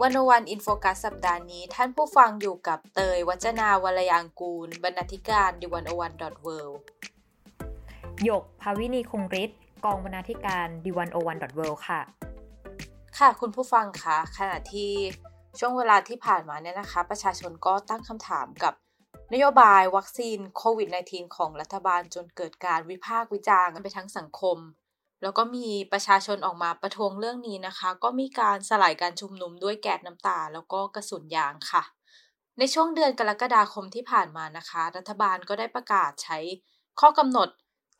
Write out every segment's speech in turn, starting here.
One O One In Focus สัปดาห์นี้ ท่านผู้ฟังอยู่กับเตย วจนาวรรลยางกูร บรรณาธิการ The One O One dot worldหยกภาวินีคงฤทธิ์กองบรรณาธิการ The One O One dot world ค่ะ ค่ะคุณผู้ฟังคะขณะที่ช่วงเวลาที่ผ่านมาเนี่ยนะคะ ประชาชนก็ตั้งคำถามกับนโยบายวัคซีนโควิด -19 ของรัฐบาลจนเกิดการวิพากษ์วิจารณ์กันไปทั้งสังคม แล้วก็มีประชาชนออกมาประท้วงเรื่องนี้นะคะ ก็มีการสลายการชุมนุมด้วยแก๊สน้ำตา แล้วก็กระสุนยางค่ะ ในช่วงเดือนกรกฎาคมที่ผ่านมานะคะ รัฐบาลก็ได้ประกาศใช้ข้อกำหนด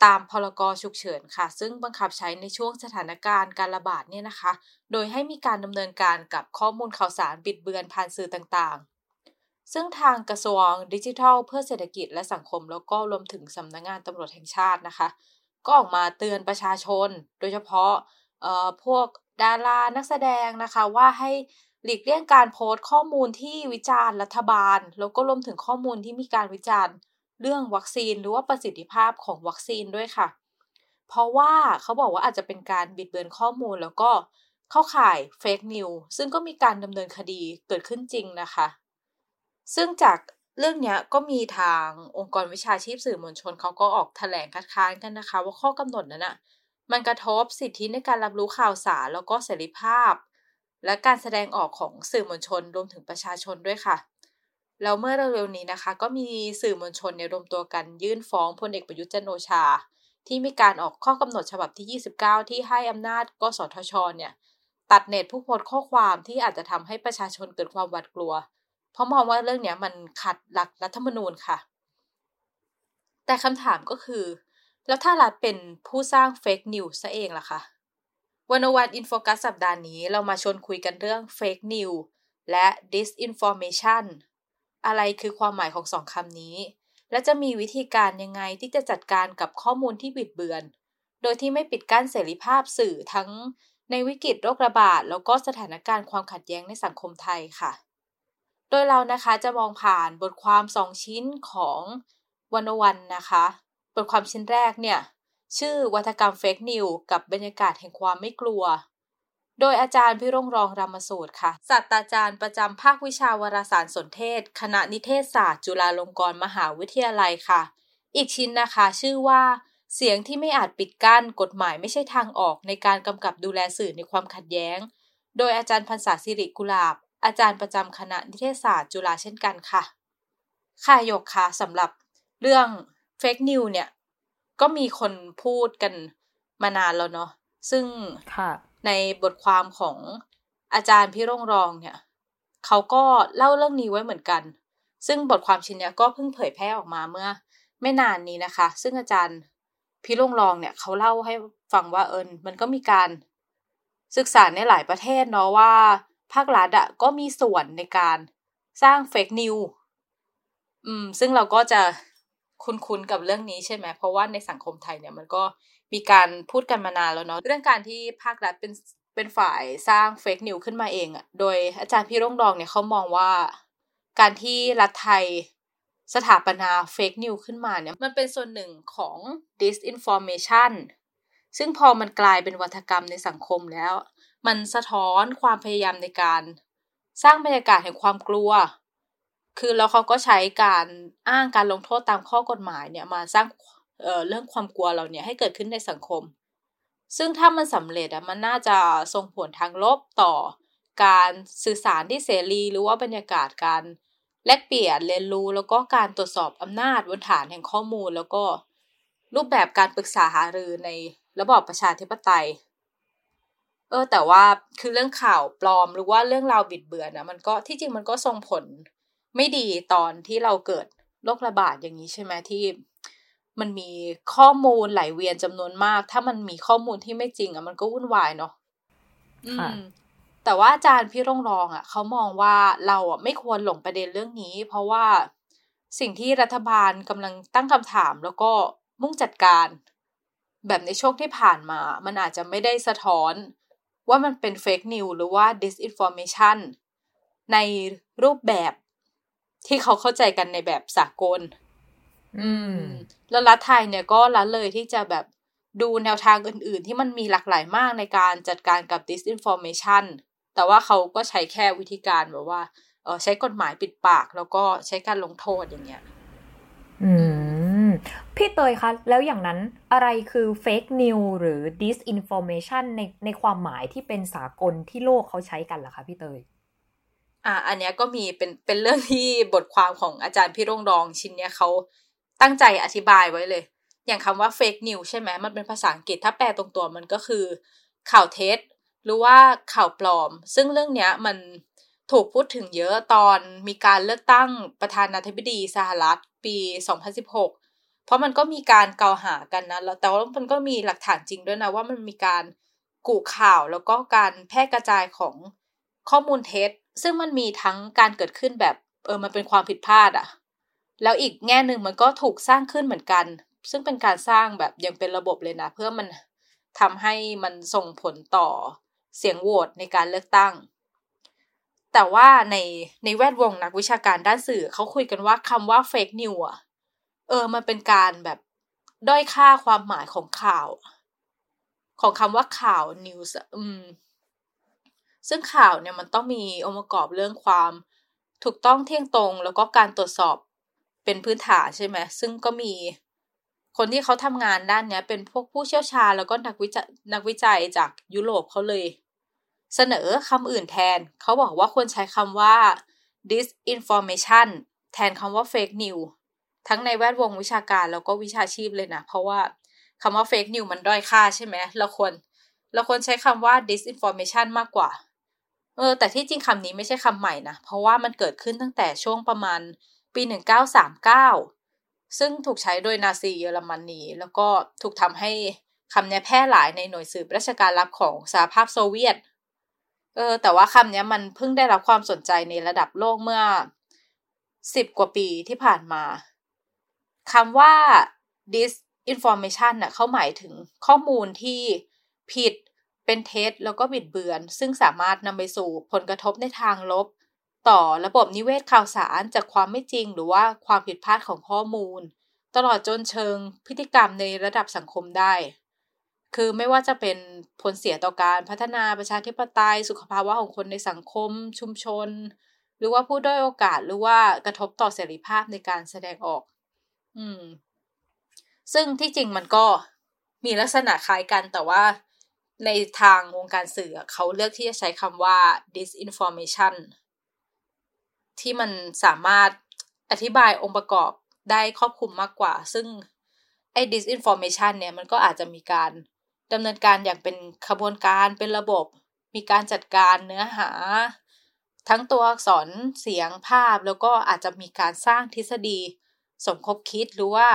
ตามพรกฉุกเฉินค่ะ ซึ่งบังคับใช้ในช่วงสถานการณ์การระบาดเนี่ยนะคะ โดยให้มีการดำเนินการกับข้อมูลข่าวสารบิดเบือนผ่านสื่อต่างๆ ซึ่งทางกระทรวงดิจิทัล เพื่อเศรษฐกิจและสังคม แล้วก็รวมถึงสำนักงงานตำรวจแห่งชาตินะคะ ก็ออกมาเตือนประชาชน โดยเฉพาะพวกดารานักแสดงนะคะว่าให้หลีกเลี่ยงการโพสต์ข้อมูลที่วิจารณ์รัฐบาล แล้วก็รวมถึงข้อมูลที่มีการวิจารณ์เรื่องวัคซีน หรือว่าประสิทธิภาพของวัคซีนด้วยค่ะ เพราะว่าเขาบอกว่าอาจจะเป็นการบิดเบือนข้อมูลแล้วก็เข้าข่ายเฟกนิวซึ่งก็มีการดำเนินคดีเกิดขึ้นจริงนะคะ ซึ่งจาก เรื่องนี้ก็มีทางองค์กรวิชาชีพสื่อมวลชนเขาก็ออกแถลงคัดค้านกันนะคะ ว่าข้อกำหนดนั้นอะมันกระทบสิทธิในการรับรู้ข่าวสารแล้วก็เสรีภาพ และการแสดงออกของสื่อมวลชนรวมถึงประชาชนด้วยค่ะแล้วเมื่อเร็วๆนี้นะคะ ก็มีสื่อมวลชนเนี่ยรวมตัวกันยื่นฟ้องพลเอกประยุทธ์จันโอชา ที่มีการออกข้อกำหนดฉบับที่ 29 ที่ให้อำนาจกสทชเนี่ย ตัดเน็ตผู้โพสข้อความที่อาจจะทำให้ประชาชนเกิดความหวาดกลัว เพราะมองว่าเรื่องนี้มันขัดหลักรัฐธรรมนูญค่ะ แต่คำถามก็คือ แล้วถ้ารัฐเป็นผู้สร้าง fake news ซะเองล่ะคะ One O One In Focus สัปดาห์นี้เรามาชวนคุยกันเรื่อง fake news และ disinformation อะไรคือความหมายของสองคำนี้ และจะมีวิธีการยังไงที่จะจัดการกับข้อมูลที่บิดเบือน โดยที่ไม่ปิดกั้นเสรีภาพสื่อทั้งในวิกฤตโรคระบาด แล้วก็สถานการณ์ความขัดแย้งในสังคมไทยค่ะ โดยเรานะคะจะมองผ่านบทความสองชิ้นของวันวันนะคะ บทความชิ้นแรกเนี่ย ชื่อวัฒกรรมเฟกนิวกับบรรยากาศแห่งความไม่กลัว โดยอาจารย์พิรงรองรามสูตรค่ะศาสตราจารย์ประจำภาควิชาวารสารสนเทศ คณะนิเทศศาสตร์ จุฬาลงกรณ์มหาวิทยาลัยค่ะ อีกชิ้นนะคะชื่อว่าเสียงที่ไม่อาจปิดกั้นกฎหมายไม่ใช่ทางออกในการกำกับดูแลสื่อในความขัดแย้ง โดยอาจารย์พันศาสิริกุลาบ อาจารย์ประจำคณะนิเทศศาสตร์จุฬาเช่นกันค่ะค่ะยกค่ะสำหรับเรื่องเฟกนิวเนี่ย ก็มีคนพูดกันมานานแล้วเนาะซึ่งในบทความของอาจารย์พิรงรองเนี่ย เขาก็เล่าเรื่องนี้ไว้เหมือนกัน ซึ่งบทความชิ้นนี้ก็เพิ่งเผยแพร่ออกมาเมื่อ ไม่นานนี้นะคะ ซึ่งอาจารย์พิรงรองเนี่ย เขาเล่าให้ฟังว่าเอิญมันก็มีการศึกษาในหลายประเทศเนาะว่า ภาครัฐอะก็มีส่วนในการสร้างเฟกนิวอืม ซึ่งเราก็จะคุ้นๆกับเรื่องนี้ใช่ไหม เพราะว่าในสังคมไทยเนี่ยมันก็มีการพูดกันมานานแล้วเนาะเรื่องการที่ภาครัฐเป็นเป็นฝ่ายสร้างเฟกนิวขึ้นมาเองอะโดยอาจารย์พี่ร่งดองเนี่ยเขามองว่า การที่รัฐไทยสถาปนาเฟกนิวขึ้นมาเนี่ยมันเป็นส่วนหนึ่งของ disinformation ซึ่งพอมันกลายเป็นวัฒกรรมในสังคมแล้ว มันสะท้อนความพยายามในการสร้างบรรยากาศแห่งความกลัว คือแล้วเขาก็ใช้การอ้างการลงโทษตามข้อกฎหมายเนี่ยมาสร้างเเรื่องความกลัวเราเนี่ยให้เกิดขึ้นในสังคม ซึ่งถ้ามันสำเร็จอะมันน่าจะส่งผลทางลบต่อ การสื่อสารที่เสรีหรือว่าบรรยากาศการแลกเปลี่ยนเรียนรู้แล้วก็การตรวจสอบอำนาจบนฐานแห่งข้อมูล แล้วก็รูปแบบการปรึกษาหารือในระบอบประชาธิปไตย เออแต่ว่าคือเรื่องข่าวปลอมหรือว่าเรื่องราวบิดเบือนนะมันก็ที่จริงมันก็ส่งผลไม่ดีตอนที่เราเกิดโรคระบาดอย่างนี้ใช่ไหมที่ มันมีข้อมูลไหลเวียนจำนวนมาก ถ้ามันมีข้อมูลที่ไม่จริง อะ มันก็วุ่นวายเนาะอืมแต่ว่าอาจารย์พี่ร่องรองอะเขามองว่าเราอะไม่ควรหลงประเด็นเรื่องนี้ เพราะว่าสิ่งที่รัฐบาลกำลังตั้งคำถามแล้วก็มุ่งจัดการ แบบในช่วงที่ผ่านมา มันอาจจะไม่ได้สะท้อน ว่ามันเป็นเฟกนิวหรือว่า disinformation ในรูปแบบที่เขาเข้าใจกันในแบบสากล อืม แล้วรัฐไทยเนี่ยก็ละเลยที่จะแบบดูแนวทางอื่น ๆ ที่มันมีหลากหลายมากในการจัดการกับ disinformation แต่ว่าเขาก็ใช้แค่วิธีการแบบว่า เออใช้กฎหมายปิดปาก แล้วก็ใช้การลงโทษอย่างเงี้ย อืม พี่เตยคะ แล้วอย่างนั้นอะไรคือเฟกนิวหรือ disinformation ในในความหมายที่เป็นสากลที่โลกเขาใช้กันล่ะคะพี่เตย อ่า อันเนี้ยก็มีเป็นเป็นเรื่องที่บทความของอาจารย์พี่รงรองชิ้นเนี้ยเขาตั้งใจอธิบายไว้เลย อย่างคำว่า fake news ใช่ไหมมันเป็นภาษาอังกฤษถ้าแปลตรงตัวมันก็คือ ข่าวเท็จ หรือว่าข่าวปลอม ซึ่งเรื่องเนี้ยมันถูกพูดถึงเยอะตอนมีการเลือกตั้งประธานาธิบดีสหรัฐปี 2016 เพราะมันก็มีการกล่าวหากันนะแล้วแต่ว่ามันก็มีหลักฐานจริงด้วยนะว่ามันมีการกูข่าวแล้วก็การแพร่กระจายของข้อมูลเท็จ ซึ่งมันมีทั้งการเกิดขึ้นแบบเออมันเป็นความผิดพลาดอะแล้วอีกแง่หนึ่งมันก็ถูกสร้างขึ้นเหมือนกัน ซึ่งเป็นการสร้างแบบยังเป็นระบบเลยนะ เพื่อมันทำให้มันส่งผลต่อเสียงโหวตในการเลือกตั้ง แต่ว่าในในแวดวงนักวิชาการด้านสื่อเขาคุยกันว่าคำว่าเฟกนิวอะ ออ มันเป็นการแบบด้อยค่าความหมายของข่าว ของคำว่าข่าวนิวส์อืม ซึ่งข่าวเนี่ยมันต้องมีองค์ประกอบเรื่องความถูกต้องเที่ยงตรง แล้วก็การตรวจสอบเป็นพื้นฐานใช่ไหมซึ่งก็มีคนที่เขาทำงานด้านเนี้ย เป็นพวกผู้เชี่ยวชาญแล้วก็นักวิจัยนักวิจัยจากยุโรปเขาเลย เสนอคำอื่นแทน เขาบอกว่าควรใช้คำว่า disinformation แทนคำว่า fake news ทั้งในแวดวงวิชาการแล้วก็วิชาชีพเลยนะ เพราะว่าคำว่า fake news มันด้อยค่าใช่ไหมเราควรเราควรใช้คำว่า disinformation มากกว่า เออ แต่ที่จริงคำนี้ไม่ใช่คำใหม่นะ เพราะว่ามันเกิดขึ้นตั้งแต่ช่วงประมาณปี 1939 ซึ่งถูกใช้โดยนาซีเยอรมนี แล้วก็ถูกทำให้คำนี้แพร่หลายในหน่วยสืบราชการลับของสหภาพโซเวียต เออ แต่ว่าคำนี้มันเพิ่งได้รับความสนใจในระดับโลกเมื่อสิบกว่าปีที่ผ่านมา คำว่า disinformation น่ะเขาหมายถึงข้อมูลที่ผิดเป็นเท็จแล้วก็บิดเบือน ซึ่งสามารถนำไปสู่ผลกระทบในทางลบ ต่อระบบนิเวศข่าวสารจากความไม่จริง หรือว่าความผิดพลาดของข้อมูล ตลอดจนเชิงพฤติกรรมในระดับสังคมได้ คือไม่ว่าจะเป็นผลเสียต่อการพัฒนาประชาธิปไตย สุขภาวะของคนในสังคม ชุมชน หรือว่าผู้ด้อยโอกาสหรือว่ากระทบต่อเสรีภาพในการแสดงออก อืม ซึ่งที่จริงมันก็มีลักษณะคล้ายกันแต่ว่าในทางวงการสื่อเขาเลือกที่จะใช้คำว่า disinformation ที่มันสามารถอธิบายองค์ประกอบได้ครอบคลุมมากกว่า ซึ่งไอ้ disinformation เนี่ยมันก็อาจจะมีการดำเนินการอย่างเป็นขบวนการเป็นระบบ มีการจัดการเนื้อหา ทั้งตัวอักษรเสียงภาพแล้วก็อาจจะมีการสร้างทฤษฎี สมคบคิดหรือว่า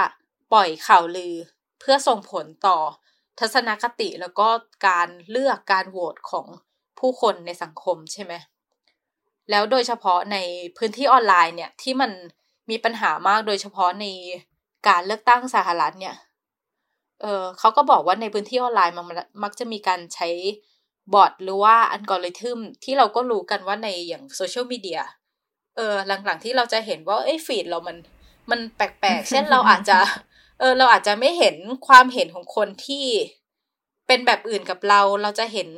ปล่อยข่าวลือ เพื่อส่งผลต่อทัศนคติแล้วก็การเลือกการโหวตของผู้คนในสังคมใช่ไหมแล้วโดยเฉพาะในพื้นที่ออนไลน์เนี่ยที่มันมีปัญหามากโดยเฉพาะในการเลือกตั้งสหรัฐเนี่ย เออเขาก็บอกว่าในพื้นที่ออนไลน์มันมักจะมีการใช้บอทหรือว่าอัลกอริทึมที่เราก็รู้กันว่าในอย่างโซเชียลมีเดีย เออหลังๆที่เราจะเห็นว่าเอ้ฟีดเรามัน มันแปลกๆ เช่นเราอาจจะ เออ เราอาจจะไม่เห็นความเห็นของคนที่เป็นแบบอื่นกับเรา เราจะเห็น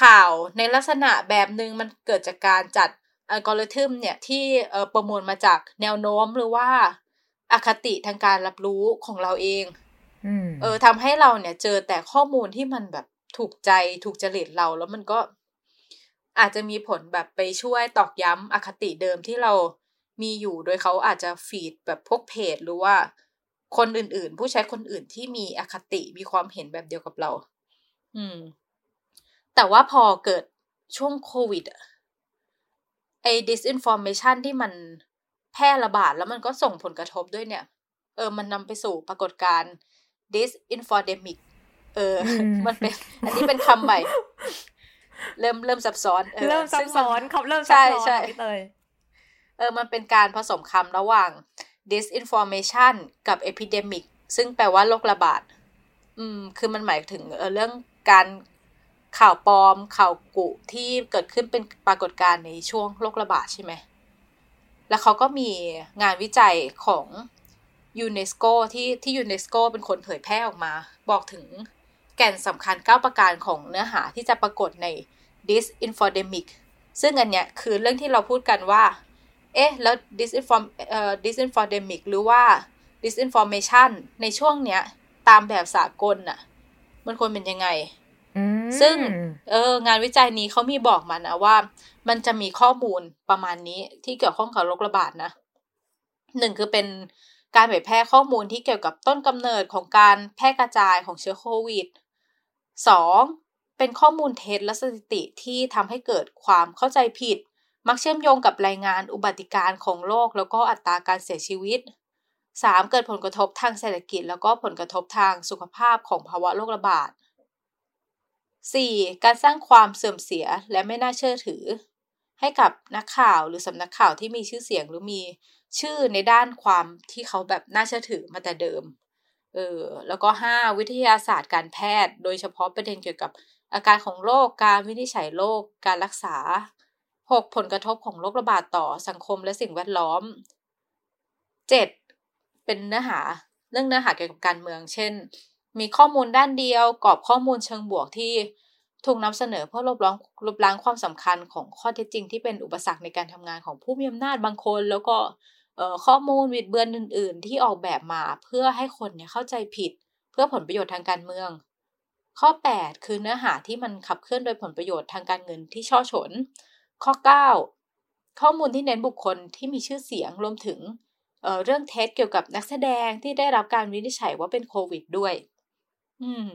ข่าวในลักษณะแบบหนึ่งมันเกิดจากการจัดอัลกอริทึมเนี่ยที่เออประมวลมาจากแนวโน้มหรือว่าอคติทางการรับรู้ของเราเองเออทำให้เราเนี่ยเจอแต่ข้อมูลที่มันแบบถูกใจถูกจริตเราแล้วมันก็อาจจะมีผลแบบไปช่วยตอกย้ำอคติเดิมที่เรา มีอยู่โดยเขาอาจจะฟีดแบบพวกเพจหรือว่าคนอื่นๆ ผู้ใช้คนอื่นที่มีอคติมีความเห็นแบบเดียวกับเรา อืม แต่ว่าพอเกิดช่วงโควิดไอ้ disinformation ที่มันแพร่ระบาดแล้วมันก็ส่งผลกระทบด้วยเนี่ย เออ มันนำไปสู่ปรากฏการณ์ disinfodemic เออ มันเป็น อันนี้เป็นคำใหม่ เริ่มเริ่มซับซ้อนเริ่มซับซ้อนเขาเริ่มซับซ้อนพี่เตย เออมันเป็นการผสมคำระหว่าง disinformation กับ epidemic ซึ่งแปลว่าโรคระบาด อืม คือมันหมายถึงเออเรื่องการข่าวปลอม ข่าวกุที่เกิดขึ้นเป็นปรากฏการณ์ในช่วงโรคระบาดใช่ไหม แล้วเขาก็มีงานวิจัยของยูเนสโกที่ที่ยูเนสโกเป็นคนเผยแพร่ออกมา บอกถึงแก่นสำคัญ 9 ประการของเนื้อหาที่จะปรากฏใน disinfodemic ซึ่งอันเนี้ยคือเรื่องที่เราพูดกันว่า เอ๊ะ แล้ว disinform เอ่อ disinfodemic หรือว่า disinformation ในช่วงเนี้ย ตามแบบสากลน่ะ มันควรเป็นยังไง ซึ่ง เอองานวิจัยนี้เขามีบอกมานะว่า มันจะมีข้อมูลประมาณนี้ที่เกี่ยวข้องกับโรคระบาดนะหนึ่งคือเป็นการเผยแพร่ข้อมูลที่เกี่ยวกับต้นกำเนิดของการแพร่กระจายของเชื้อโควิดสองเป็นข้อมูลเท็จและสถิติที่ทำให้เกิดความเข้าใจผิด มักเชื่อมโยงกับรายงานอุบัติการของโลก แล้วก็อัตราการเสียชีวิต 3. เกิดผลกระทบทางเศรษฐกิจ แล้วก็ผลกระทบทางสุขภาพของภาวะโรคระบาด 4. การสร้างความเสื่อมเสียและไม่น่าเชื่อถือ ให้กับนักข่าวหรือสำนักข่าวที่มีชื่อเสียงหรือมีชื่อในด้านความที่เขาแบบน่าเชื่อถือมาแต่เดิม เออ แล้วก็ 5. วิทยาศาสตร์การแพทย์ โดยเฉพาะประเด็นเกี่ยวกับอาการของโรค การวินิจฉัยโรค การรักษา 6. ผลกระทบของโรคระบาดต่อสังคมและสิ่งแวดล้อม 7. เป็นเนื้อหาเรื่องเนื้อหาเกี่ยวกับการเมือง เช่น มีข้อมูลด้านเดียวกรอบข้อมูลเชิงบวกที่ถูกนำเสนอเพื่อลบล้างลบล้างความสำคัญของข้อเท็จจริงที่เป็นอุปสรรคในการทำงานของผู้มีอำนาจบางคน แล้วก็ข้อมูลวิดเบือนอื่น ๆ ที่ออกแบบมาเพื่อให้คนเนี่ยเข้าใจผิด เพื่อผลประโยชน์ทางการเมือง ข้อ 8 คือเนื้อหาที่มันขับเคลื่อนโดยผลประโยชน์ทางการเงินที่ช่อฉน ข้อ 9 ข้อมูลที่เน้นบุคคลที่มีชื่อเสียงรวมถึงเเรื่องเท็จเกี่ยวกับนักแสดงที่ได้รับการวินิจฉัยว่าเป็นโควิดด้วย อืม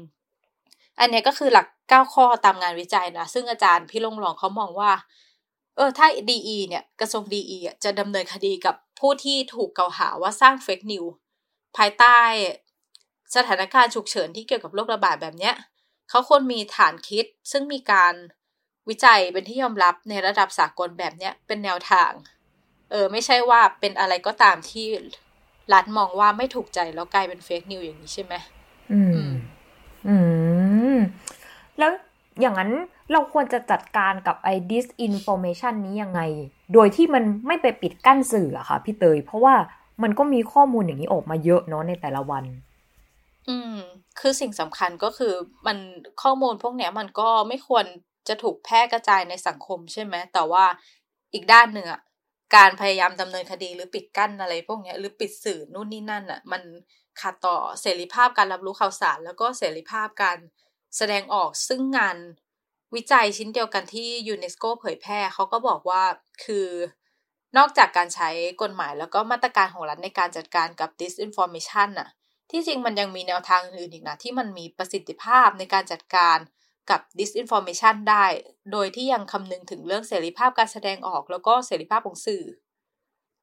อันนี้ก็คือหลัก 9 ข้อตามงานวิจัยนะ ซึ่งอาจารย์พี่ลงหลองเขามองว่า เออ ถ้าดีเนี่ย กระทรวงดีจะดำเนินคดีกับผู้ที่ถูกกล่าวหาว่าสร้างเฟกนิวภายใต้สถานการณ์ฉุกเฉินที่เกี่ยวกับโรคระบาดแบบเนี้ยเขาควรมีฐานคิดซึ่งมีการ วิจัยเป็นที่ยอมรับในระดับสากลแบบเนี้ยเป็นแนวทาง เออ ไม่ใช่ว่าเป็นอะไรก็ตามที่รัฐมองว่าไม่ถูกใจแล้วกลายเป็นเฟกนิวอย่างนี้ใช่ไหมอืม อืม แล้วอย่างนั้นเราควรจะจัดการกับไอ้ disinformation นี้ยังไง โดยที่มันไม่ไปปิดกั้นสื่ออะค่ะพี่เตย เพราะว่ามันก็มีข้อมูลอย่างนี้ออกมาเยอะเนาะในแต่ละวัน อืม คือสิ่งสำคัญก็คือมันข้อมูลพวกเนี้ยมันก็ไม่ควร จะถูกแพร่กระจายในสังคมใช่ไหมแต่ว่าอีกด้านหนึ่งอะการพยายามดำเนินคดีหรือปิดกั้นอะไรพวกนี้หรือปิดสื่อนู่นนี่นั่นอะมันขัดต่อเสรีภาพการรับรู้ข่าวสาร แล้วก็เสรีภาพการแสดงออกซึ่งงานวิจัยชิ้นเดียวกันที่ยูเนสโกเผยแพร่เขาก็บอกว่าคือนอกจากการใช้กฎหมายแล้วก็มาตรการของรัฐในการจัดการกับ disinformation น่ะ ที่จริงมันยังมีแนวทางอื่นอีกนะที่มันมีประสิทธิภาพในการจัดการ กับ disinformation ได้ โดยที่ยังคำนึงถึงเรื่องเสรีภาพการแสดงออกแล้วก็เสรีภาพของสื่อ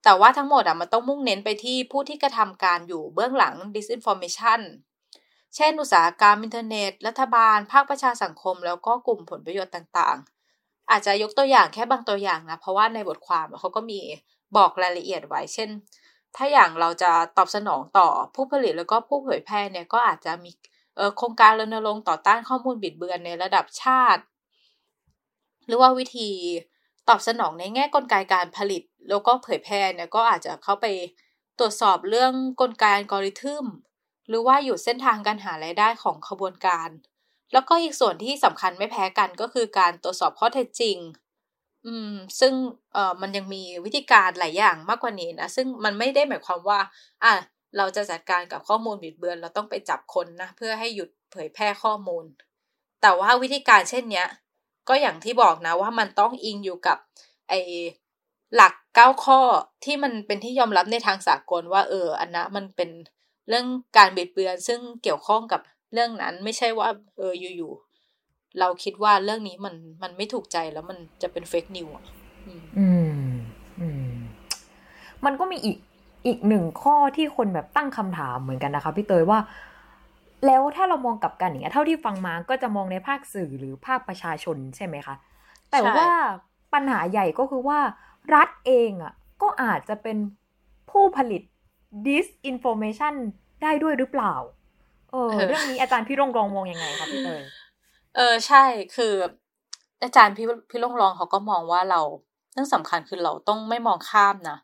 แต่ว่าทั้งหมดอะมันต้องมุ่งเน้นไปที่ผู้ที่กระทำการอยู่เบื้องหลัง disinformation เช่น อุตสาหกรรมอินเทอร์เน็ต รัฐบาล ภาคประชาสังคม แล้วก็กลุ่มผลประโยชน์ต่างๆ อาจจะยกตัวอย่างแค่บางตัวอย่างนะ เพราะว่าในบทความเขาก็มีบอกรายละเอียดไว้ เช่น ถ้าอย่างเราจะตอบสนองต่อผู้ผลิตแล้วก็ผู้เผยแพร่เนี่ยก็อาจจะมี โครงการรณรงค์ต่อต้านข้อมูลบิดเบือนในระดับชาติ หรือว่าวิธีตอบสนองในแง่กลไกการผลิต แล้วก็เผยแพร่เนี่ยก็อาจจะเข้าไปตรวจสอบเรื่องกลไกอัลกอริทึมหรือว่าอยู่เส้นทางการหารายได้ของขบวนการ แล้วก็อีกส่วนที่สำคัญไม่แพ้กันก็คือการตรวจสอบข้อเท็จจริง อืม ซึ่งเอ่อมันยังมีวิธีการหลายอย่างมากกว่านี้นะ ซึ่งมันไม่ได้หมายความว่า อะ เราจะจัดการกับข้อมูลบิดเบือน เราต้องไปจับคนนะ เพื่อให้หยุดเผยแพร่ข้อมูล แต่ว่าวิธีการเช่นเนี้ย ก็อย่างที่บอกนะว่ามันต้องอิงอยู่กับไอหลักเก้าข้อที่มันเป็นที่ยอมรับในทางสากลว่าเอออันนะมันเป็นเรื่องการบิดเบือน ซึ่งเกี่ยวข้องกับเรื่องนั้นไม่ใช่ว่าเอออยู่ๆเราคิดว่าเรื่องนี้มันมันไม่ถูกใจแล้วมันจะเป็นเฟกนิวอะอืม อืม มันก็มีอีก อีกหนึ่งข้อที่คนแบบตั้งคำถามเหมือนกันนะคะพี่เตยว่า แล้วถ้าเรามองกลับกันอย่างเงี้ยเท่าที่ฟังมาก็จะมองในภาคสื่อหรือภาคประชาชนใช่ไหมคะ แต่ว่าปัญหาใหญ่ก็คือว่า รัฐเองอะก็อาจจะเป็นผู้ผลิต disinformation ได้ด้วยหรือเปล่า เออเรื่องนี้อาจารย์พี่รงรองมองยังไงคะพี่เตยเออใช่คือ อาจารย์พี่พี่รงรองเขาก็มองว่าเราเรื่องสำคัญคือเราต้องไม่มองข้ามนะ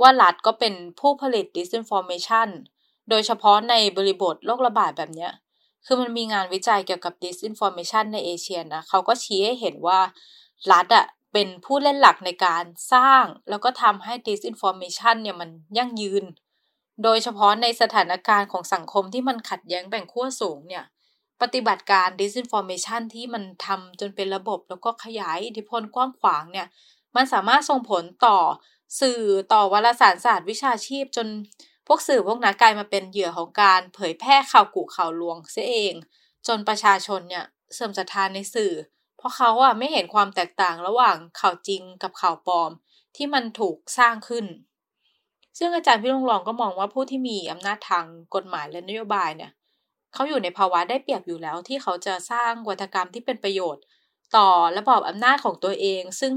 ว่ารัฐก็เป็นผู้ผลิต disinformation โดยเฉพาะในบริบทโรคระบาดแบบเนี้ย คือมันมีงานวิจัยเกี่ยวกับ disinformation ในเอเชียนะเขาก็ชี้ให้เห็นว่ารัฐอะเป็นผู้เล่นหลักในการสร้าง แล้วก็ทำให้ disinformation เนี่ยมันยั่งยืน โดยเฉพาะในสถานการณ์ของสังคมที่มันขัดแย้งแบ่งขั้วสูงเนี่ย ปฏิบัติการ disinformation ที่มันทำจนเป็นระบบแล้วก็ขยายอิทธิพลกว้างขวางเนี่ย มันสามารถส่งผลต่อ สื่อต่อวารสารศาสตร์วิชาชีพจนพวกสื่อพวกนั้นกลายมาเป็นเหยื่อของการเผยแพร่ข่าวกุข่าวลวงเสียเอง จนประชาชนเนี่ยเสื่อมศรัทธานในสื่อ เพราะเขาอะไม่เห็นความแตกต่างระหว่างข่าวจริงกับข่าวปลอม ที่มันถูกสร้างขึ้น ซึ่งอาจารย์พี่ลงรองก็มองว่าผู้ที่มีอำนาจทางกฎหมายและนโยบายเนี่ยเขาอยู่ในภาวะได้เปรียบอยู่แล้ว ที่เขาจะสร้างวัฒกรรมที่เป็นประโยชน์ ต่อระบอบอำนาจของตัวเอง ซึ่ง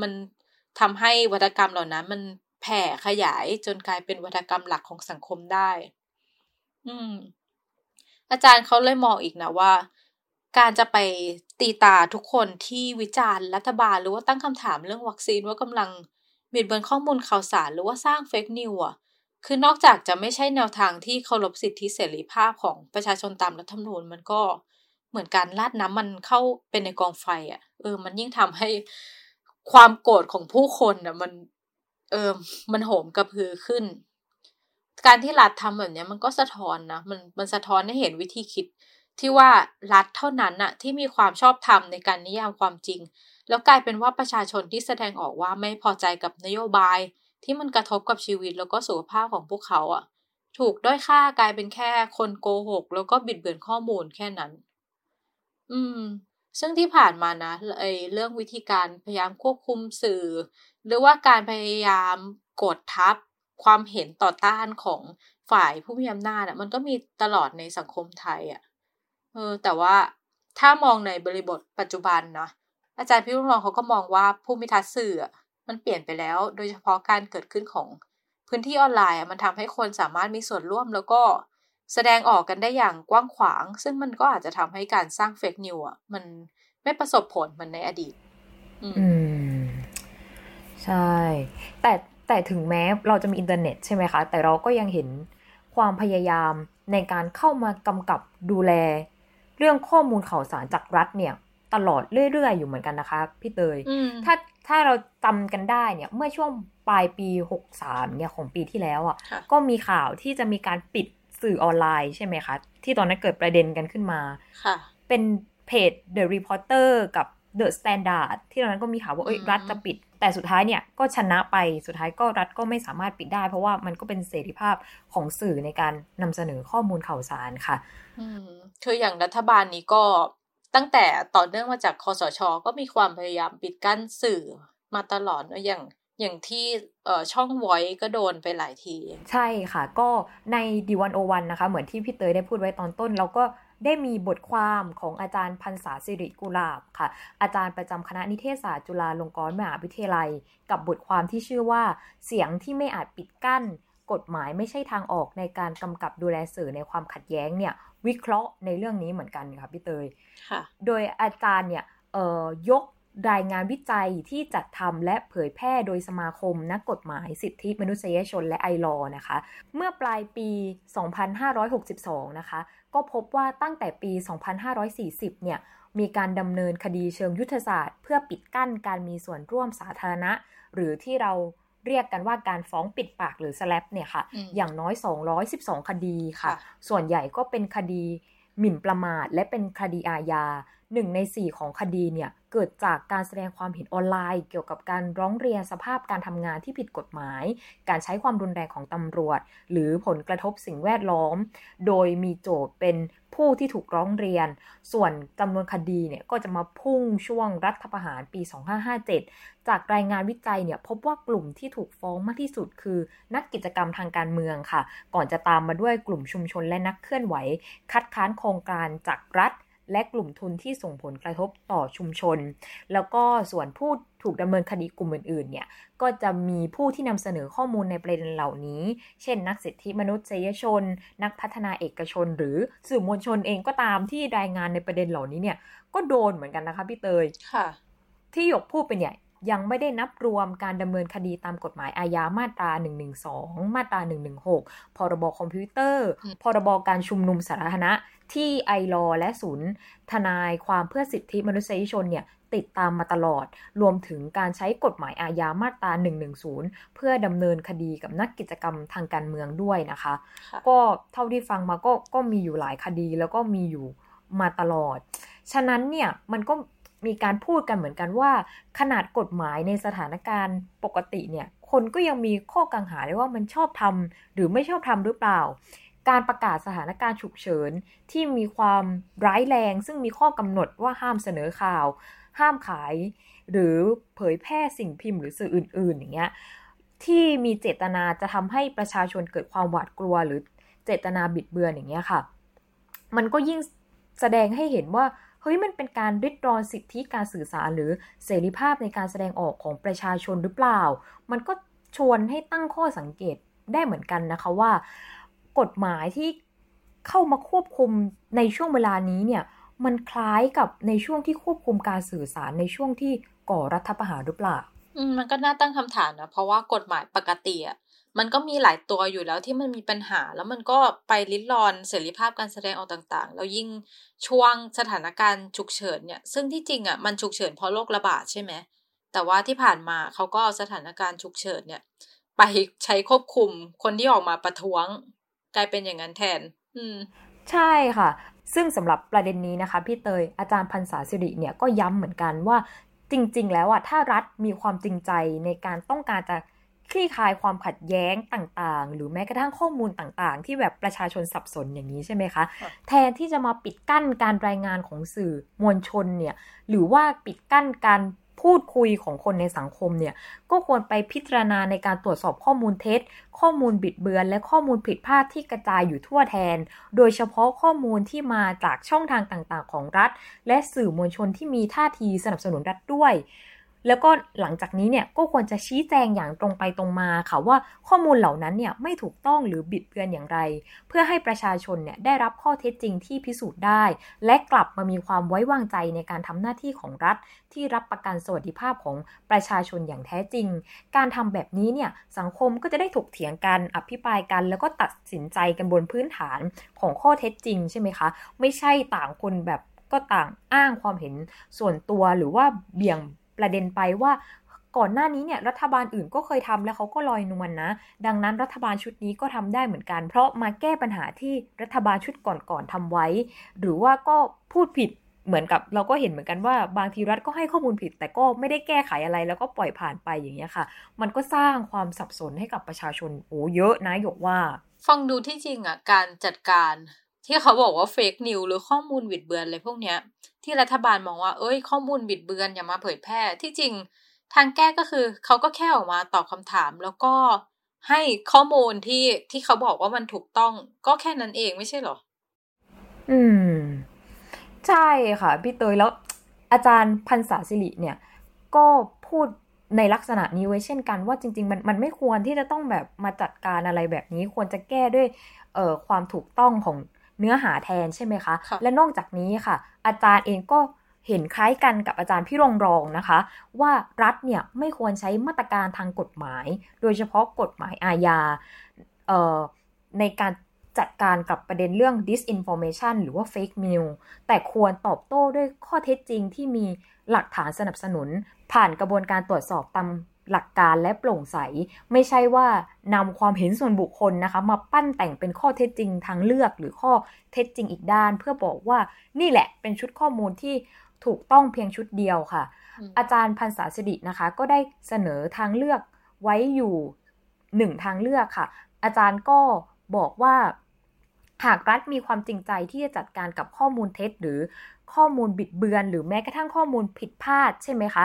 มัน ทำให้วัฒกรรมเหล่านั้นมันแผ่ขยายจนกลายเป็นวัฒกรรมหลักของสังคมได้ อืม อาจารย์เขาเลยมองอีกนะว่า การจะไปตีตาทุกคนที่วิจารณ์รัฐบาลหรือว่าตั้งคำถามเรื่องวัคซีนว่ากำลังบิดเบือนข้อมูลข่าวสารหรือว่าสร้างเฟกนิวอะ คือนอกจากจะไม่ใช่แนวทางที่เคารพสิทธิเสรีภาพของประชาชนตามรัฐธรรมนูญมันก็เหมือนการลาดน้ำมันเข้าเป็นในกองไฟอะ เออ มันยิ่งทำให้ ความโกรธของผู้คนอะมัน เออมันโหมกระพือขึ้น การที่รัฐทำแบบนี้มันก็สะท้อนนะมันมันสะท้อนให้เห็นวิธีคิดที่ว่ารัฐเท่านั้นน่ะที่มีความชอบธรรมในการนิยามความจริง แล้วกลายเป็นว่าประชาชนที่แสดงออกว่าไม่พอใจกับนโยบาย ที่มันกระทบกับชีวิตแล้วก็สุขภาพของพวกเขาอะ ถูกด้อยค่ากลายเป็นแค่คนโกหก แล้วก็บิดเบือนข้อมูลแค่นั้น อืม ซึ่งที่ผ่านมานะไอเรื่องวิธีการพยายามควบคุมสื่อ หรือว่าการพยายามกดทับความเห็นต่อต้านของฝ่ายผู้มีอำนาจอะ มันก็มีตลอดในสังคมไทยอะเออแต่ว่าถ้ามองในบริบทปัจจุบันนะอาจารย์พี่รุ่งรองเขาก็มองว่าภูมิทัศน์สื่อมันเปลี่ยนไปแล้ว โดยเฉพาะการเกิดขึ้นของพื้นที่ออนไลน์มันทำให้คนสามารถมีส่วนร่วมแล้วก็ แสดงออกกันได้อย่างกว้างขวาง ซึ่งมันก็อาจจะทำให้การสร้าง fake news อะ มันไม่ประสบผลเหมือนในอดีต อืม ใช่ แต่แต่ถึงแม้เราจะมีอินเทอร์เน็ตใช่ไหมคะ แต่เราก็ยังเห็นความพยายามในการเข้ามากำกับดูแล เรื่องข้อมูลข่าวสารจากรัฐเนี่ย ตลอดเรื่อย ๆ อยู่เหมือนกันนะคะ พี่เตย ถ้าถ้าเราจำกันได้เนี่ย เมื่อช่วงปลายปี 63เนี่ยของปีที่แล้วอะ่ะ ก็มีข่าวที่จะมีการปิด สื่อออนไลน์ใช่ไหมคะ ที่ตอนนั้นเกิดประเด็นกันขึ้นมาค่ะ เป็นเพจ The Reporter กับ The Standard ที่ตอนนั้นก็มีข่าวว่าเอ้ยรัฐจะปิด แต่สุดท้ายเนี่ยก็ชนะไปสุดท้ายก็รัฐก็ไม่สามารถปิดได้ เพราะว่ามันก็เป็นเสรีภาพของสื่อในการนำเสนอข้อมูลข่าวสารค่ะอืมคืออย่างรัฐบาลนี้ก็ตั้งแต่ต่อเนื่องมาจากคอสช ก็มีความพยายามปิดกั้นสื่อมาตลอดนะอย่าง อย่างที่ช่องไว้ก็โดนไปหลายที ใช่ค่ะ ก็ในดีวันโอวันนะคะ เหมือนที่พี่เตยได้พูดไว้ตอนต้น เราก็ได้มีบทความของอาจารย์พันษาสิริกุลาบค่ะ อาจารย์ประจำคณะนิเทศศาสตร์จุฬาลงกรณ์มหาวิทยาลัย กับบทความที่ชื่อว่าเสียงที่ไม่อาจปิดกั้น กฎหมายไม่ใช่ทางออกในการกำกับดูแลสื่อในความขัดแย้งเนี่ย วิเคราะห์ในเรื่องนี้เหมือนกันค่ะพี่เตยโดยอาจารย์เนี่ยยก รายงานวิจัยที่จัดทำและเผยแพร่โดยสมาคมนักกฎหมายสิทธิมนุษยชนและไอรอนะคะ เมื่อปลายปี 2562 นะคะ ก็พบว่าตั้งแต่ปี 2540 เนี่ย มีการดำเนินคดีเชิงยุทธศาสตร์ เพื่อปิดกั้นการมีส่วนร่วมสาธารณะ หรือที่เราเรียกกันว่าการฟ้องปิดปากหรือสแลปเนี่ยค่ะ อย่างน้อย 212 คดีค่ะ ส่วนใหญ่ก็เป็นคดีหมิ่นประมาทและเป็นคดีอาญาหนึ่งในสี่ของคดีเนี่ย เกิดจากการแสดงความเห็นออนไลน์ เกี่ยวกับการร้องเรียนสภาพการทำงานที่ผิดกฎหมาย การใช้ความรุนแรงของตำรวจ หรือผลกระทบสิ่งแวดล้อม โดยมีโจทย์เป็นผู้ที่ถูกร้องเรียน ส่วนจำนวนคดีเนี่ยก็จะมาพุ่งช่วงรัฐประหารปี 2557 จากรายงานวิจัยเนี่ยพบว่ากลุ่มที่ถูกฟ้องมากที่สุดคือ นักกิจกรรมทางการเมืองค่ะ ก่อนจะตามมาด้วยกลุ่มชุมชนและนักเคลื่อนไหว คัดค้านโครงการจากรัฐ และกลุ่มทุนที่ส่งผลกระทบต่อชุมชน แล้วก็ส่วนผู้ถูกดำเนินคดีกลุ่มอื่นๆเนี่ยก็จะมีผู้ที่นำเสนอข้อมูลในประเด็นเหล่านี้ เช่น นักสิทธิมนุษยชน นักพัฒนาเอกชน หรือสื่อมวลชนเองก็ตามที่รายงานในประเด็นเหล่านี้เนี่ยก็โดนเหมือนกันนะคะพี่เตยค่ะ ที่หยกพูดเป็นใหญ่ ยังไม่ได้นับรวมการดำเนินคดีตามกฎหมายอาญามาตรา 112 มาตรา 116 พรบคอมพิวเตอร์ พรบการชุมนุมสาธารณะ ที่ไอรอและศูนย์ ทนายความเพื่อสิทธิมนุษยชนเนี่ยติดตามมาตลอด รวมถึงการใช้กฎหมายอาญามาตรา 110 เพื่อดำเนินคดีกับนักกิจกรรมทางการเมืองด้วยนะคะ ก็เท่าที่ฟังมาก็ก็มีอยู่หลายคดีแล้วก็มีอยู่มาตลอด ฉะนั้นเนี่ยมันก็ มีการพูดกันเหมือนกันว่า ขนาดกฎหมายในสถานการณ์ปกติเนี่ย คนก็ยังมีข้อกังขาเลยว่ามันชอบทำหรือไม่ชอบทำหรือเปล่า การประกาศสถานการณ์ฉุกเฉินที่มีความร้ายแรง ซึ่งมีข้อกำหนดว่าห้ามเสนอข่าว ห้ามขาย หรือเผยแพร่สิ่งพิมพ์หรือสื่ออื่น ๆ อย่างเงี้ยที่มีเจตนาจะทำให้ประชาชนเกิดความหวาดกลัว หรือเจตนาบิดเบือนอย่างเงี้ยค่ะ มันก็ยิ่งแสดงให้เห็นว่าเฮ้ยมันเป็นการริดรอนสิทธิการสื่อสารหรือเสรีภาพในการแสดงออกของประชาชนหรือเปล่า มันก็ชวนให้ตั้งข้อสังเกตได้เหมือนกันนะคะว่า กฎหมายที่เข้ามาควบคุมในช่วงเวลานี้เนี่ยมันคล้ายกับในช่วงที่ควบคุมการสื่อสารในช่วงที่ก่อรัฐประหารหรือเปล่า อืมมันก็น่าตั้งคำถามนะ เพราะว่ากฎหมายปกติอะ มันก็มีหลายตัวอยู่แล้วที่มันมีปัญหา แล้วมันก็ไปลิดรอนเสรีภาพการแสดงออกต่างๆ แล้วยิ่งช่วงสถานการณ์ฉุกเฉินเนี่ย ซึ่งที่จริงอะมันฉุกเฉินเพราะโรคระบาดใช่ไหม แต่ว่าที่ผ่านมาเขาก็เอาสถานการณ์ฉุกเฉินเนี่ย ไปใช้ควบคุมคนที่ออกมาประท้วง กลายเป็นอย่างนั้นแทน อืม ใช่ค่ะ ซึ่งสำหรับประเด็นนี้นะคะ พี่เตยอาจารย์พันศาสิริเนี่ยก็ย้ำเหมือนกันว่าจริง ๆ แล้วอะถ้ารัฐมีความจริงใจในการต้องการจะ คลี่คลายความขัดแย้งต่างๆ หรือแม้กระทั่งข้อมูลต่างๆ ที่แบบประชาชนสับสนอย่างนี้ใช่ไหมคะแทนที่จะมาปิดกั้นการรายงานของสื่อมวลชนเนี่ยหรือว่าปิดกั้นการพูดคุยของคนในสังคมเนี่ยก็ควรไปพิจารณาในการตรวจสอบข้อมูลเท็จ ข้อมูลบิดเบือน และข้อมูลผิดพลาดที่กระจายอยู่ทั่วแทน โดยเฉพาะข้อมูลที่มาจากช่องทางต่างๆ ของรัฐ และสื่อมวลชนที่มีท่าทีสนับสนุนรัฐด้วย แล้วก็หลังจากนี้เนี่ยก็ควรจะชี้แจงอย่างตรงไปตรงมาค่ะว่าข้อมูลเหล่านั้นเนี่ยไม่ถูกต้องหรือบิดเบือนอย่างไร เพื่อให้ประชาชนเนี่ยได้รับข้อเท็จจริงที่พิสูจน์ได้ และกลับมามีความไว้วางใจในการทำหน้าที่ของรัฐ ที่รับประกันสวัสดิภาพของประชาชนอย่างแท้จริง การทำแบบนี้เนี่ยสังคมก็จะได้ถกเถียงกันอภิปรายกัน แล้วก็ตัดสินใจกันบนพื้นฐานของข้อเท็จจริงใช่ไหมคะไม่ใช่ต่างคนแบบก็ต่างอ้างความเห็นส่วนตัวหรือว่าเบี่ยง ประเด็นไปว่าก่อนหน้านี้เนี่ยรัฐบาลอื่นก็เคยทำแล้วเขาก็ลอยนวลนนะ ดังนั้นรัฐบาลชุดนี้ก็ทำได้เหมือนกัน เพราะมาแก้ปัญหาที่รัฐบาลชุดก่อนๆทำไว้ หรือว่าก็พูดผิดเหมือนกับเราก็เห็นเหมือนกันว่าบางทีรัฐก็ให้ข้อมูลผิด แต่ก็ไม่ได้แก้ไขอะไรแล้วก็ปล่อยผ่านไปอย่างเงี้ยค่ะ มันก็สร้างความสับสนให้กับประชาชนโอ้เยอะนะยกว่า ฟังดูที่จริงอะการจัดการที่เขาบอกว่าเฟกนิวหรือข้อมูลบิดเบือนอะไรพวกเนี้ย ที่รัฐบาลมองว่า เอ้ย ข้อมูลบิดเบือนอย่ามาเผยแพร่ ที่จริงทางแก้ก็คือเขาก็แค่ออกมาตอบคำถาม แล้วก็ให้ข้อมูลที่ที่เขาบอกว่ามันถูกต้อง ก็แค่นั้นเองไม่ใช่หรอ อืม ใช่ค่ะ พี่เตยแล้ว อาจารย์พันศาสิริเนี่ย ก็พูดในลักษณะนี้ไว้เช่นกันว่าจริง ๆ มันมันไม่ควรที่จะต้องแบบมาจัดการอะไรแบบนี้ ควรจะแก้ด้วย เอ่อความถูกต้องของ เนื้อหาแทนใช่ไหมคะคะ และนอกจากนี้ค่ะ อาจารย์เองก็เห็นคล้ายกันกับอาจารย์พี่รงรองนะคะ ว่ารัฐเนี่ยไม่ควรใช้มาตรการทางกฎหมาย โดยเฉพาะกฎหมายอาญาในการจัดการกับประเด็นเรื่อง disinformation หรือว่า fake news แต่ควรตอบโต้ด้วยข้อเท็จจริงที่มีหลักฐานสนับสนุน ผ่านกระบวนการตรวจสอบตาม หลักการและโปร่งใส ไม่ใช่ว่านำความเห็นส่วนบุคคลนะคะ มาปั้นแต่งเป็นข้อเท็จจริงทางเลือกหรือข้อเท็จจริงอีกด้าน เพื่อบอกว่านี่แหละเป็นชุดข้อมูลที่ถูกต้องเพียงชุดเดียวค่ะ อาจารย์พันศาสิรินะคะ ก็ได้เสนอทางเลือกไว้อยู่หนึ่งทางเลือกค่ะ อาจารย์ก็บอกว่าหากรัฐมีความจริงใจที่จะจัดการกับข้อมูลเท็จ หรือข้อมูลบิดเบือน หรือแม้กระทั่งข้อมูลผิดพลาดใช่ไหมคะ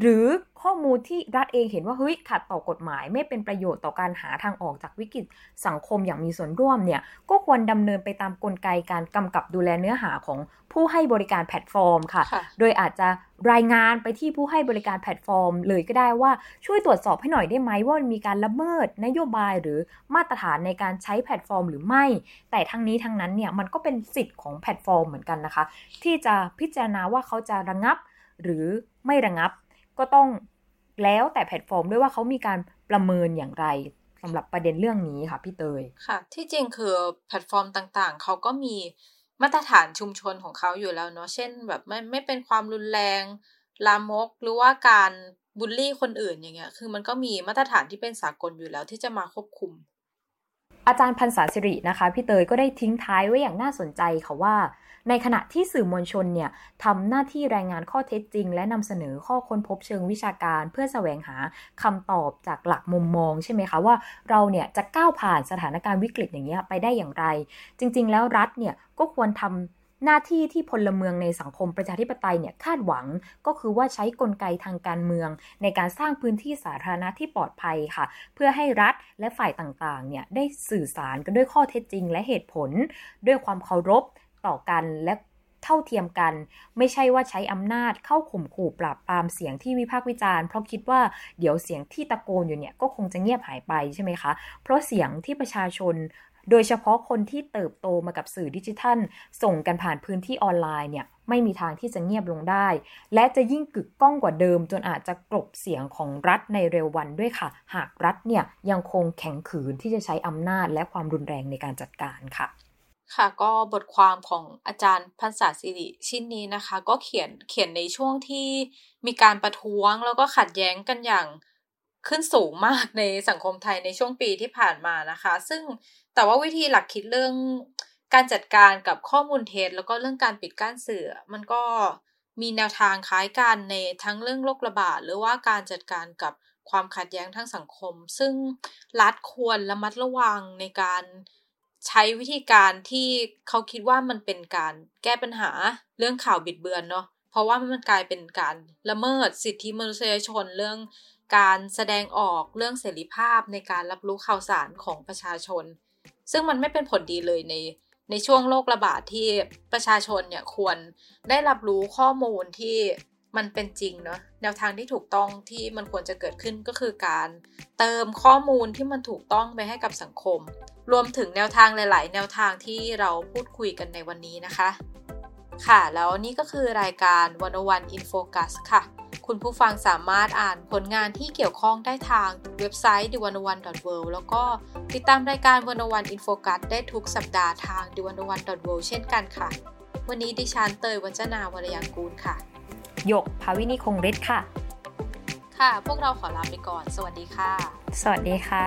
หรือข้อมูลที่รัฐเองเห็นว่าเฮ้ยขัดต่อกฎหมายไม่เป็นประโยชน์ต่อการหาทางออกจากวิกฤตสังคมอย่างมีส่วนร่วมเนี่ยก็ควรดำเนินไปตามกลไกการกำกับดูแลเนื้อหาของผู้ให้บริการแพลตฟอร์มค่ะ โดยอาจจะรายงานไปที่ผู้ให้บริการแพลตฟอร์ม เลยก็ได้ว่าช่วยตรวจสอบให้หน่อยได้ไหมว่ามีการละเมิดนโยบายหรือมาตรฐานในการใช้แพลตฟอร์ม หรือไม่ แต่ทั้งนี้ทั้งนั้นเนี่ยมันก็เป็นสิทธิ์ของแพลตฟอร์มเหมือนกันนะคะ ที่จะพิจารณาว่าเขาจะระงับหรือไม่ระงับ ก็ต้องแล้วแต่แพลตฟอร์มด้วยว่าเขามีการประเมินอย่างไรสำหรับประเด็นเรื่องนี้ค่ะพี่เตยค่ะ ที่จริงคือแพลตฟอร์มต่างๆ เขาก็มีมาตรฐานชุมชนของเขาอยู่แล้วเนาะเช่น แบบไม่ไม่เป็นความรุนแรง ลามก หรือว่าการบูลลี่คนอื่นอย่างเงี้ย คือมันก็มีมาตรฐานที่เป็นสากลอยู่แล้วที่จะมาควบคุม อาจารย์พรรษาสิรินะคะพี่เตยก็ได้ทิ้งท้ายไว้อย่างน่าสนใจค่ะว่า ในขณะที่สื่อมวลชนเนี่ยทำหน้าที่รายงานข้อเท็จจริง และนำเสนอข้อค้นพบเชิงวิชาการ เพื่อแสวงหาคำตอบจากหลักมุมมองใช่ไหมคะว่าเราเนี่ยจะก้าวผ่านสถานการณ์วิกฤตอย่างเงี้ยไปได้อย่างไร จริง ๆ แล้วรัฐเนี่ยก็ควรทำ หน้าที่ที่พลเมืองในสังคมประชาธิปไตยเนี่ยคาดหวังก็คือว่าใช้กลไกทางการเมือง ในการสร้างพื้นที่สาธารณะที่ปลอดภัยค่ะ เพื่อให้รัฐและฝ่ายต่างๆเนี่ยได้สื่อสารกันด้วยข้อเท็จจริงและเหตุผล ด้วยความเคารพต่อกันและเท่าเทียมกัน ไม่ใช่ว่าใช้อำนาจเข้าข่มขู่ปราบปรามเสียงที่วิพากษ์วิจารณ์เพราะคิดว่าเดี๋ยวเสียงที่ตะโกนอยู่เนี่ยก็คงจะเงียบหายไปใช่ไหมคะ เพราะเสียงที่ประชาชน โดยเฉพาะคนที่เติบโตมากับสื่อดิจิทัล ส่งกันผ่านพื้นที่ออนไลน์เนี่ยไม่มีทางที่จะเงียบลงได้ และจะยิ่งกึกก้องกว่าเดิม จนอาจจะกลบเสียงของรัฐในเร็ววันด้วยค่ะ หากรัฐเนี่ยยังคงแข็งขืนที่จะใช้อำนาจและความรุนแรงในการจัดการค่ะ ค่ะก็บทความของอาจารย์พันศาสิริชิ้นนี้นะคะ ก็เขียนเขียนในช่วงที่มีการประท้วงแล้วก็ขัดแย้งกันอย่าง ขึ้นสูงมากในสังคมไทยในช่วงปีที่ผ่านมานะคะ ซึ่งแต่ว่าวิธีหลักคิดเรื่องการจัดการกับข้อมูลเท็จแล้วก็เรื่องการปิดกั้นสื่อ มันก็มีแนวทางคล้ายกันในทั้งเรื่องโรคระบาดหรือว่าการจัดการกับความขัดแย้งทางสังคม ซึ่งรัฐควรระมัดระวังในการใช้วิธีการที่เขาคิดว่ามันเป็นการแก้ปัญหาเรื่องข่าวบิดเบือนเนาะเพราะว่ามันกลายเป็นการละเมิดสิทธิมนุษยชนเรื่อง การแสดงออกเรื่องเสรีภาพในการรับรู้ข่าวสารของประชาชน ซึ่งมันไม่เป็นผลดีเลยในในช่วงโรคระบาดที่ประชาชนเนี่ยควรได้รับรู้ข้อมูลที่มันเป็นจริงเนาะแนวทางที่ถูกต้องที่มันควรจะเกิดขึ้นก็คือการเติมข้อมูลที่มันถูกต้องไปให้กับสังคม รวมถึงแนวทางหลาย ๆ แนวทางที่เราพูดคุยกันในวันนี้นะคะ ค่ะ แล้วนี่ก็คือรายการวันวันอินโฟกัสค่ะ คุณผู้ฟังสามารถอ่านผลงานที่เกี่ยวข้องได้ทางเว็บไซต์ d ิวันวัน world แล้วก็ติดตามรายการวันวันอินโฟกัสได้ทุกสัปดาห์ทาง d ิวันวัน world เช่นกันค่ะ วันนี้ดิฉันเตยวัจนาวรยังกูลค่ะ ยกภาวินีคงฤทธิ์ค่ะ ค่ะ พวกเราขอลาไปก่อน สวัสดีค่ะ สวัสดีค่ะ